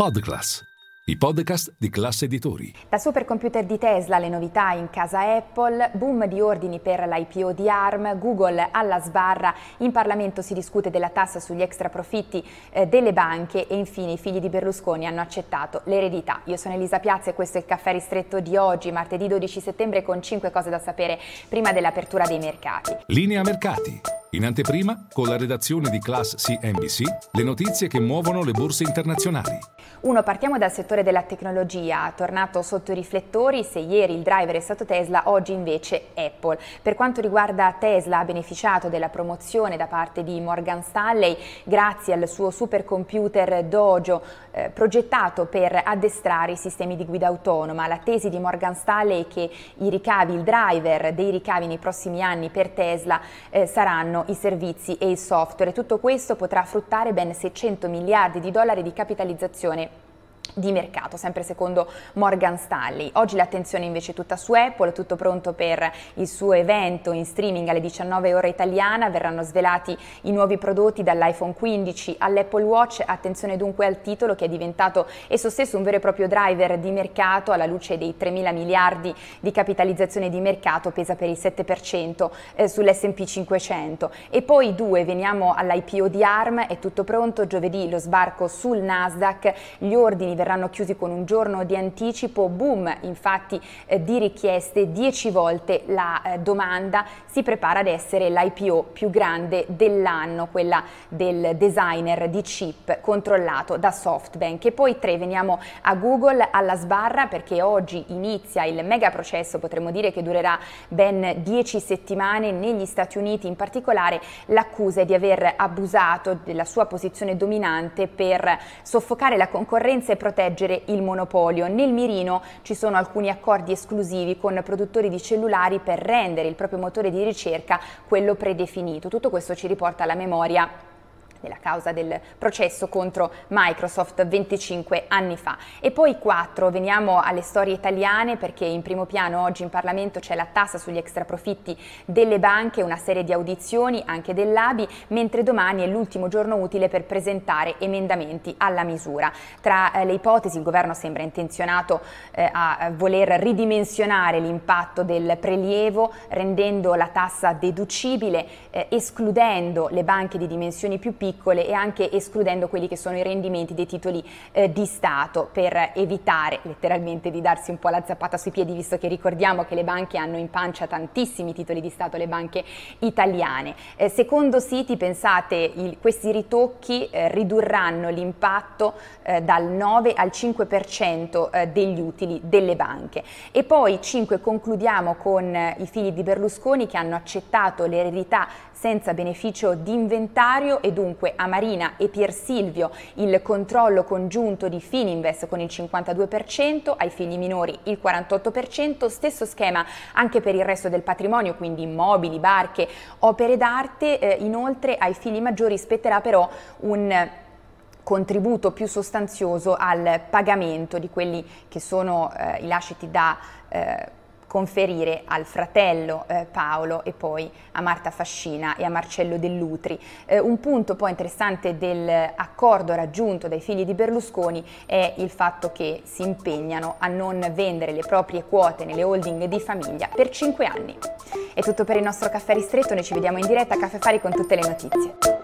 Podclass, i podcast di classe editori. Da supercomputer di Tesla, le novità in casa Apple, boom di ordini per l'IPO di ARM, Google alla sbarra, in Parlamento si discute della tassa sugli extra profitti eh, delle banche e infine i figli di Berlusconi hanno accettato l'eredità. Io sono Elisa Piazza e questo è il caffè ristretto di oggi, martedì 12 settembre, con 5 cose da sapere prima dell'apertura dei mercati. Linea mercati. In anteprima, con la redazione di Class CNBC, le notizie che muovono le borse internazionali. Uno, partiamo dal settore della tecnologia, tornato sotto i riflettori, se ieri il driver è stato Tesla, oggi invece Apple. Per quanto riguarda Tesla, ha beneficiato della promozione da parte di Morgan Stanley grazie al suo supercomputer Dojo eh, progettato per addestrare i sistemi di guida autonoma. La tesi di Morgan Stanley è che i ricavi, il driver dei ricavi nei prossimi anni per Tesla eh, saranno i servizi e il software. Tutto questo potrà fruttare ben 600 miliardi di dollari di capitalizzazione di mercato, sempre secondo Morgan Stanley. Oggi l'attenzione invece è tutta su Apple, tutto pronto per il suo evento in streaming alle 19 ore italiana, verranno svelati i nuovi prodotti dall'iPhone 15 all'Apple Watch, attenzione dunque al titolo che è diventato esso stesso un vero e proprio driver di mercato alla luce dei 3 mila miliardi di capitalizzazione di mercato, pesa per il 7% eh, sull'S&P 500. E poi due, veniamo all'IPO di ARM, è tutto pronto, giovedì lo sbarco sul Nasdaq, gli ordini verranno chiusi con un giorno di anticipo, boom infatti eh, di richieste, 10 volte la eh, domanda, si prepara ad essere l'IPO più grande dell'anno, quella del designer di chip controllato da SoftBank. E poi tre, veniamo a Google alla sbarra perché oggi inizia il mega processo, potremmo dire che durerà ben 10 settimane. Negli Stati Uniti, in particolare l'accusa è di aver abusato della sua posizione dominante per soffocare la concorrenza e proteggere il monopolio. Nel mirino ci sono alcuni accordi esclusivi con produttori di cellulari per rendere il proprio motore di ricerca quello predefinito. Tutto questo ci riporta alla memoria nella causa del processo contro Microsoft 25 anni fa. E poi 4, veniamo alle storie italiane perché in primo piano oggi in Parlamento c'è la tassa sugli extraprofitti delle banche, una serie di audizioni anche dell'ABI, mentre domani è l'ultimo giorno utile per presentare emendamenti alla misura. Tra eh, le ipotesi il governo sembra intenzionato eh, a voler ridimensionare l'impatto del prelievo rendendo la tassa deducibile, eh, escludendo le banche di dimensioni più piccole piccole e anche escludendo quelli che sono i rendimenti dei titoli eh, di Stato per evitare letteralmente di darsi un po' la zappata sui piedi visto che ricordiamo che le banche hanno in pancia tantissimi titoli di Stato, le banche italiane. Eh, secondo siti pensate il, questi ritocchi eh, ridurranno l'impatto eh, dal 9 al 5% eh, degli utili delle banche. E poi 5 concludiamo con eh, i figli di Berlusconi che hanno accettato l'eredità senza beneficio di inventario e dunque a Marina e Pier Silvio il controllo congiunto di Fininvest con il 52%, ai figli minori il 48%, stesso schema anche per il resto del patrimonio, quindi immobili, barche, opere d'arte, eh, inoltre ai figli maggiori spetterà però un contributo più sostanzioso al pagamento di quelli che sono eh, i lasciti da eh, conferire al fratello eh, Paolo e poi a Marta Fascina e a Marcello Dell'Utri. Eh, un punto poi interessante dell'accordo raggiunto dai figli di Berlusconi è il fatto che si impegnano a non vendere le proprie quote nelle holding di famiglia per 5 anni. È tutto per il nostro caffè ristretto, noi ci vediamo in diretta a Caffè Fari con tutte le notizie.